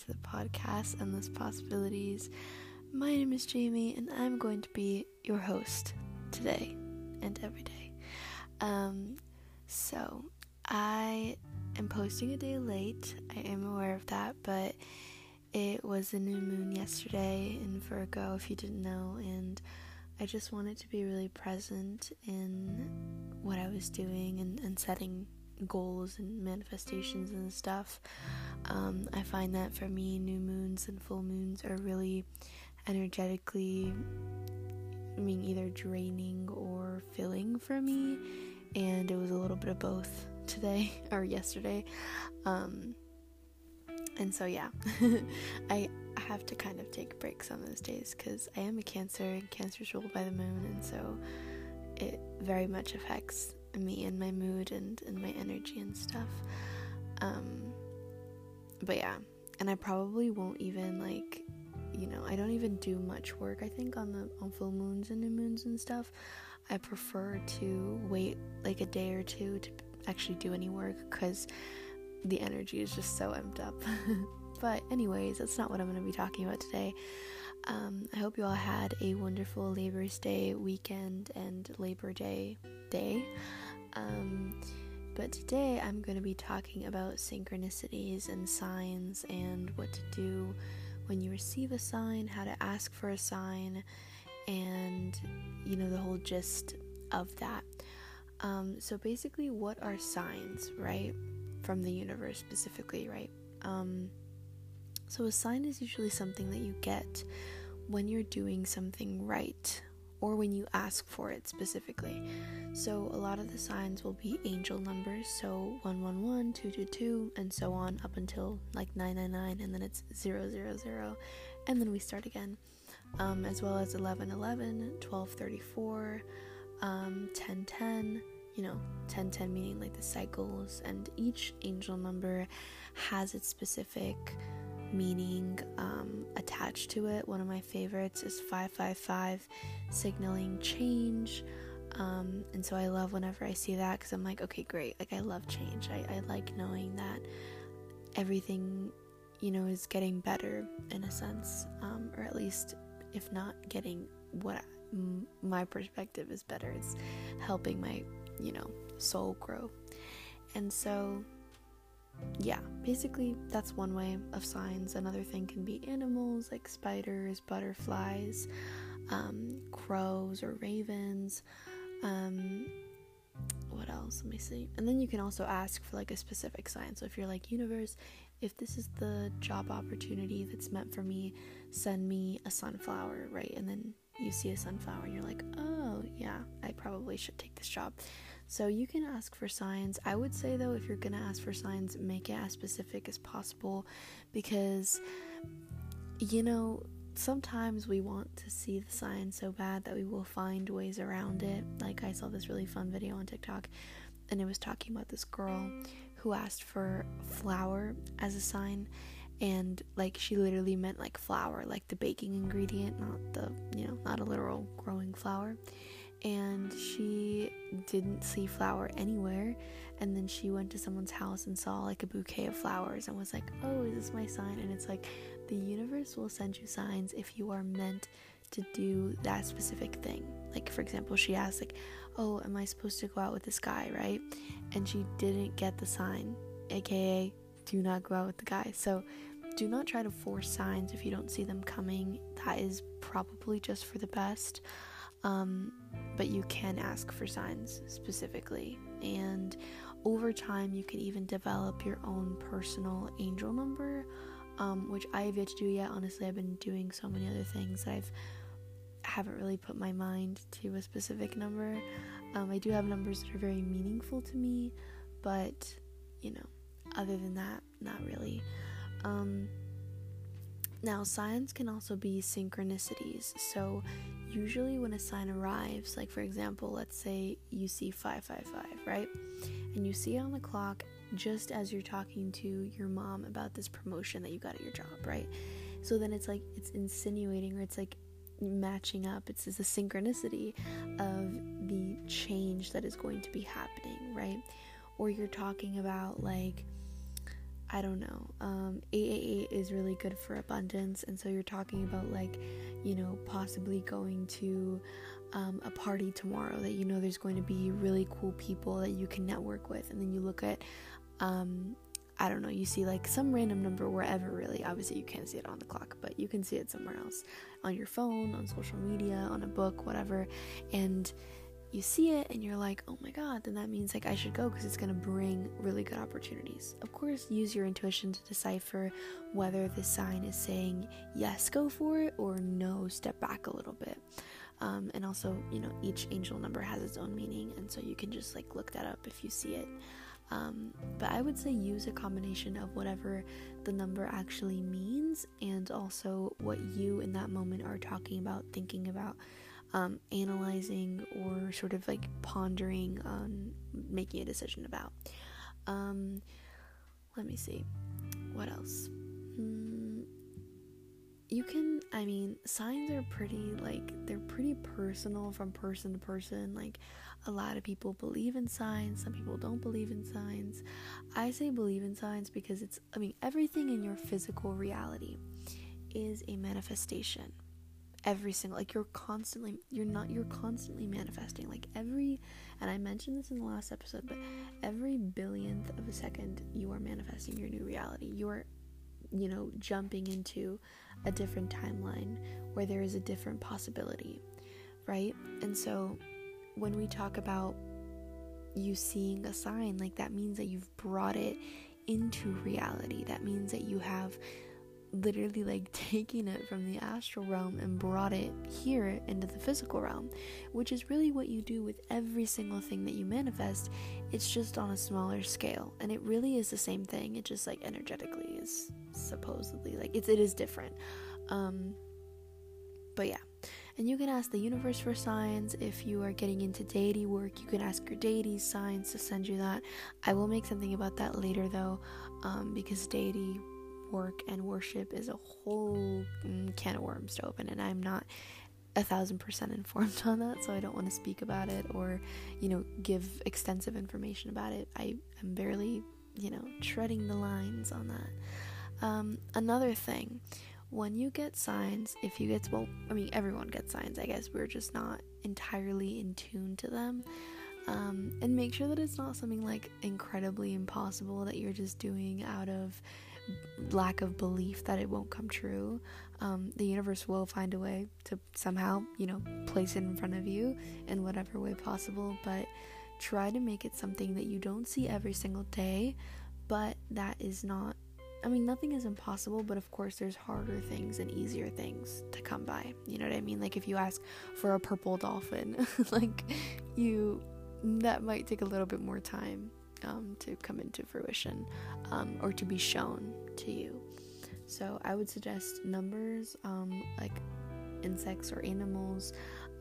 to the podcast Endless Possibilities. My name is Jamie, and I'm going to be your host today and every day. Um, so, I am posting a day late. I am aware of that, but it was the new moon yesterday in Virgo, if you didn't know, and I just wanted to be really present in what I was doing and, and setting goals and manifestations and stuff. Um, I find that for me, new moons and full moons are really energetically, I mean, either draining or filling for me, and it was a little bit of both today or yesterday. Um, and so, yeah, I have to kind of take breaks on those days because I am a Cancer, and Cancer is ruled by the moon, and so it very much affects me and my mood and, and my energy and stuff. Um, but yeah, and I probably won't even like, you know, I don't even do much work. I think on the on full moons and new moons and stuff, I prefer to wait like a day or two to actually do any work because the energy is just so amped up. but anyways, that's not what I'm going to be talking about today. Um, I hope you all had a wonderful Labor's Day weekend and Labor Day day. Um, but today I'm going to be talking about synchronicities and signs and what to do when you receive a sign, how to ask for a sign, and you know, the whole gist of that. Um, so, basically, what are signs, right? From the universe specifically, right? Um, so, a sign is usually something that you get when you're doing something right or when you ask for it specifically. So, a lot of the signs will be angel numbers, so 111, 222, and so on up until like 999, and then it's 000, and then we start again. Um, as well as 1111, 1234, um, 1010, you know, 1010 meaning like the cycles, and each angel number has its specific meaning um, attached to it. One of my favorites is 555, signaling change. Um, and so I love whenever I see that because I'm like, okay, great. Like, I love change. I, I like knowing that everything, you know, is getting better in a sense, um, or at least, if not getting what I, m- my perspective is better, it's helping my, you know, soul grow. And so yeah, basically, that's one way of signs. Another thing can be animals like spiders, butterflies, um, crows, or ravens. Um, what else? Let me see. And then you can also ask for like a specific sign. So if you're like, universe, if this is the job opportunity that's meant for me, send me a sunflower, right? And then you see a sunflower and you're like, oh, yeah, I probably should take this job. So you can ask for signs. I would say though, if you're gonna ask for signs, make it as specific as possible because you know, sometimes we want to see the sign so bad that we will find ways around it. Like I saw this really fun video on TikTok and it was talking about this girl who asked for flour as a sign and like she literally meant like flour, like the baking ingredient, not the, you know, not a literal growing flower and she didn't see flour anywhere. And then she went to someone's house and saw like a bouquet of flowers and was like oh is this my sign? And it's like the universe will send you signs if you are meant to do that specific thing. Like for example she asked like oh am i supposed to go out with this guy? Right? And she didn't get the sign aka do not go out with the guy. So do not try to force signs if you don't see them coming. That is probably just for the best um, but you can ask for signs specifically. And over time, you can even develop your own personal angel number, um, which I have yet to do yet. Honestly, I've been doing so many other things that I've haven't really put my mind to a specific number. Um, I do have numbers that are very meaningful to me, but you know, other than that, not really. Um, now, signs can also be synchronicities. So, usually when a sign arrives, like for example, let's say you see 555, right? And you see it on the clock just as you're talking to your mom about this promotion that you got at your job, right? So then it's like it's insinuating or it's like matching up. It's, a synchronicity of the change that is going to be happening, right? Or you're talking about like I don't know. Um, 888 is really good for abundance, and so you're talking about like, you know, possibly going to um, a party tomorrow that you know there's going to be really cool people that you can network with, and then you look at, um, I don't know, you see like some random number wherever really. Obviously, you can't see it on the clock, but you can see it somewhere else on your phone, on social media, on a book, whatever, and you see it and you're like, oh my god, then that means like I should go because it's going to bring really good opportunities. Of course, use your intuition to decipher whether the sign is saying yes, go for it, or no, step back a little bit. Um, and also, you know, each angel number has its own meaning, and so you can just like look that up if you see it. Um, but I would say use a combination of whatever the number actually means and also what you in that moment are talking about, thinking about um, analyzing or sort of like pondering on making a decision about. Um, let me see. What else? Mm, you can, I mean, signs are pretty, like, they're pretty personal from person to person. Like, a lot of people believe in signs, some people don't believe in signs. I say believe in signs because it's, I mean, everything in your physical reality is a manifestation every single like you're constantly you're not you're constantly manifesting. Like every and i mentioned this in the last episode but every billionth of a second you are manifesting your new reality. You are you know jumping into a different timeline where there is a different possibility right? And so when we talk about you seeing a sign like that means that you've brought it into reality. That means that you have literally like taking it from the astral realm and brought it here into the physical realm, which is really what you do with every single thing that you manifest. It's just on a smaller scale, and it really is the same thing. It just like energetically is supposedly like it's it is different. Um, but yeah. And you can ask the universe for signs. If you are getting into deity work, you can ask your deity signs to send you that. I will make something about that later though, um, because deity work and worship is a whole mm, can of worms to open, and I'm not a thousand percent informed on that, so I don't want to speak about it or, you know, give extensive information about it. I am barely, you know, treading the lines on that. Um, another thing, when you get signs, if you get, well, I mean, everyone gets signs, I guess we're just not entirely in tune to them. Um, and make sure that it's not something like incredibly impossible that you're just doing out of lack of belief that it won't come true. Um, the universe will find a way to somehow, you know, place it in front of you in whatever way possible, but try to make it something that you don't see every single day, but that is not. I mean, nothing is impossible, but of course, there's harder things and easier things to come by. You know what I mean? Like, if you ask for a purple dolphin, like, you, that might take a little bit more time um, to come into fruition um, or to be shown to you. So I would suggest numbers, um, like insects or animals.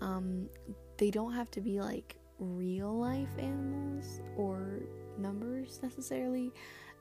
Um, they don't have to be like real life animals or numbers necessarily.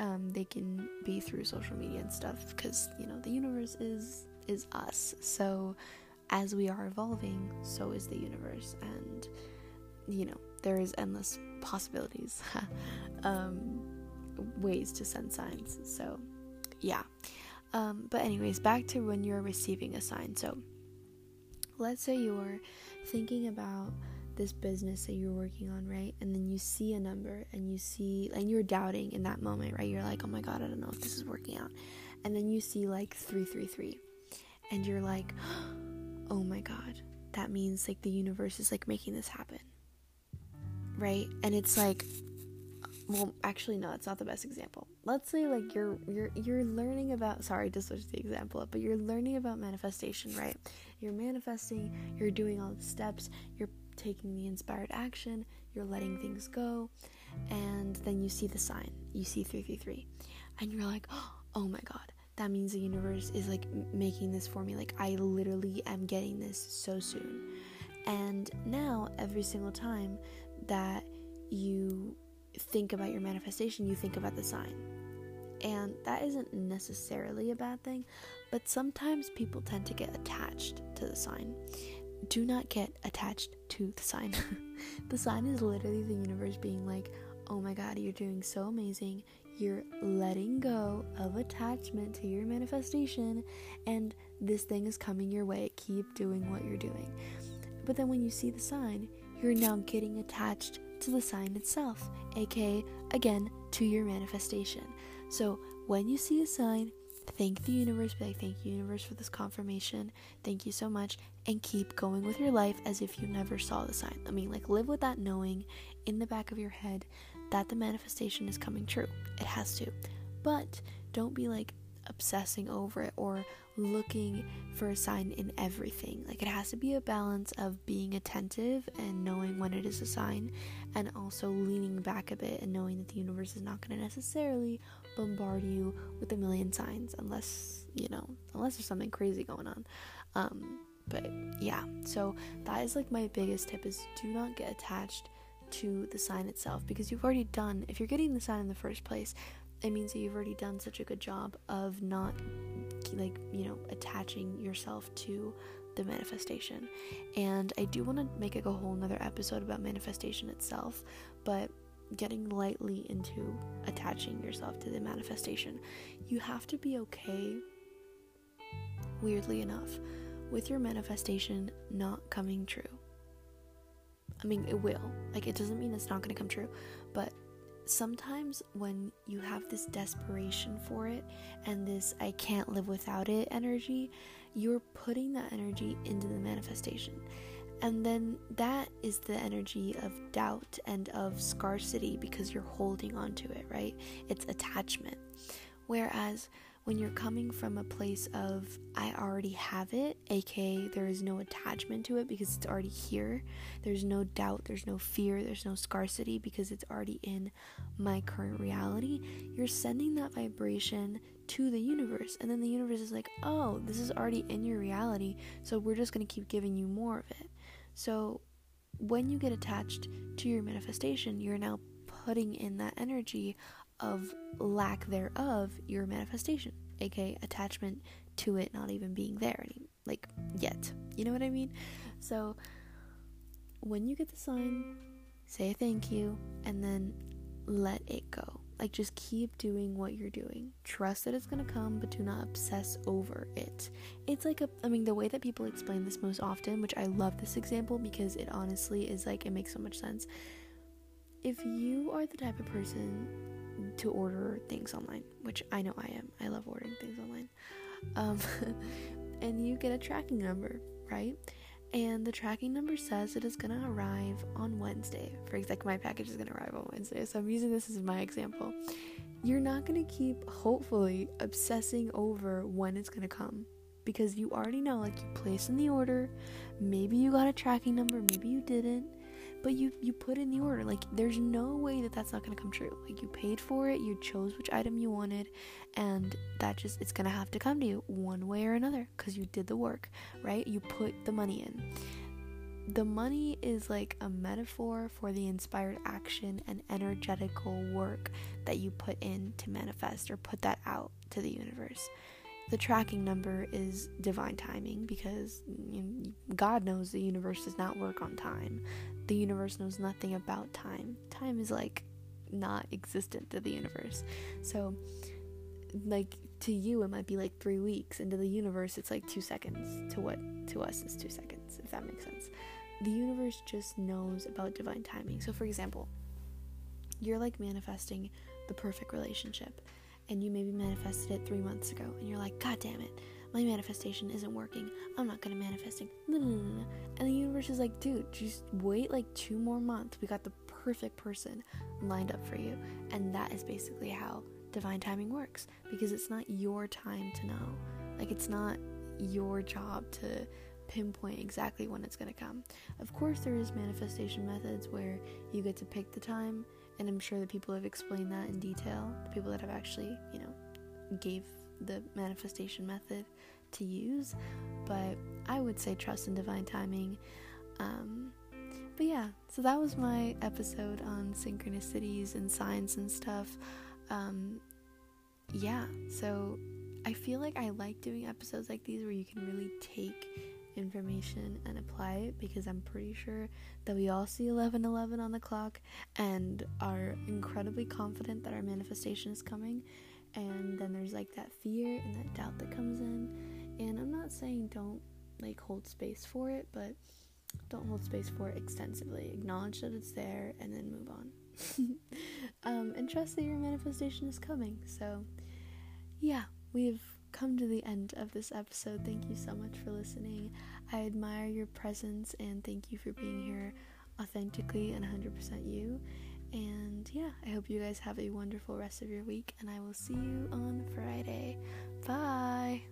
Um, they can be through social media and stuff because you know the universe is is us. So as we are evolving, so is the universe, and you know there is endless possibilities, um, ways to send signs. So, yeah. Um, but, anyways, back to when you're receiving a sign. So, let's say you're thinking about this business that you're working on, right? And then you see a number and you see, and you're doubting in that moment, right? You're like, oh my God, I don't know if this is working out. And then you see like 333, and you're like, oh my God, that means like the universe is like making this happen right? And it's like well, actually no, it's not the best example. Let's say like you're you're you're learning about sorry to switch the example up, but you're learning about manifestation, right? You're manifesting, you're doing all the steps, you're taking the inspired action, you're letting things go, and then you see the sign. You see 333. And you're like, "Oh my god, that means the universe is like making this for me. Like I literally am getting this so soon." And now every single time that you think about your manifestation, you think about the sign. And that isn't necessarily a bad thing, but sometimes people tend to get attached to the sign. Do not get attached to the sign. the sign is literally the universe being like, oh my god, you're doing so amazing. you're letting go of attachment to your manifestation, and this thing is coming your way. Keep doing what you're doing. But then when you see the sign, you're now getting attached to the sign itself, aka, again, to your manifestation. So when you see a sign, thank the universe, be like, thank you, universe, for this confirmation. Thank you so much. And keep going with your life as if you never saw the sign. I mean, like, live with that knowing in the back of your head that the manifestation is coming true. It has to. But don't be like obsessing over it or looking for a sign in everything. Like it has to be a balance of being attentive and knowing when it is a sign and also leaning back a bit and knowing that the universe is not going to necessarily bombard you with a million signs unless, you know, unless there's something crazy going on. Um but yeah, so that is like my biggest tip is do not get attached to the sign itself because you've already done if you're getting the sign in the first place it means that you've already done such a good job of not like you know attaching yourself to the manifestation. And i do want to make like a whole another episode about manifestation itself but getting lightly into attaching yourself to the manifestation. You have to be okay weirdly enough with your manifestation not coming true. I mean it will. Like it doesn't mean it's not going to come true but sometimes when you have this desperation for it and this I can't live without it energy, you're putting that energy into the manifestation. And then that is the energy of doubt and of scarcity because you're holding on to it, right? It's attachment. Whereas when you're coming from a place of I already have it, aka there is no attachment to it because it's already here. There's no doubt, there's no fear, there's no scarcity because it's already in my current reality. You're sending that vibration to the universe, and then the universe is like, oh, this is already in your reality, so we're just gonna keep giving you more of it. So when you get attached to your manifestation, you're now putting in that energy of lack thereof your manifestation, aka attachment to it not even being there any like yet. You know what I mean? So when you get the sign, say thank you and then let it go. Like just keep doing what you're doing. Trust that it's going to come, but do not obsess over it. It's like a I mean the way that people explain this most often, which I love this example because it honestly is like it makes so much sense. If you are the type of person to order things online, which I know I am. I love ordering things online. Um, and you get a tracking number, right? And the tracking number says it is going to arrive on Wednesday. For example, my package is going to arrive on Wednesday. So I'm using this as my example. You're not going to keep, hopefully, obsessing over when it's going to come because you already know, like, you placed in the order. Maybe you got a tracking number, maybe you didn't but you you put in the order. Like there's no way that that's not going to come true. Like you paid for it you chose which item you wanted and that just it's going to have to come to you one way or another cuz you did the work right? You put the money in. The money is like a metaphor for the inspired action and energetical work that you put in to manifest or put that out to the universe the tracking number is divine timing because God knows the universe does not work on time the universe knows nothing about time. Time is like not existent to the universe. So, like to you, it might be like three weeks, and to the universe, it's like two seconds. To what to us is two seconds, if that makes sense. The universe just knows about divine timing. So, for example, you're like manifesting the perfect relationship, and you maybe manifested it three months ago, and you're like, God damn it my manifestation isn't working. I'm not gonna manifest it. And the universe is like, dude, just wait like two more months. We got the perfect person lined up for you. And that is basically how divine timing works because it's not your time to know. Like, it's not your job to pinpoint exactly when it's going to come. Of course, there is manifestation methods where you get to pick the time, and I'm sure that people have explained that in detail. The people that have actually, you know, gave the manifestation method to use, but I would say trust in divine timing. Um, but yeah, so that was my episode on synchronicities and signs and stuff. Um, yeah, so I feel like I like doing episodes like these where you can really take information and apply it because I'm pretty sure that we all see 11:11 on the clock and are incredibly confident that our manifestation is coming. And then there's like that fear and that doubt that comes in. And I'm not saying don't like hold space for it but don't hold space for it extensively. Acknowledge that it's there and then move on. Um, and trust that your manifestation is coming. So yeah we've come to the end of this episode thank you so much for listening i admire your presence and thank you for being here authentically and 100% you and yeah, I hope you guys have a wonderful rest of your week, and I will see you on Friday. Bye.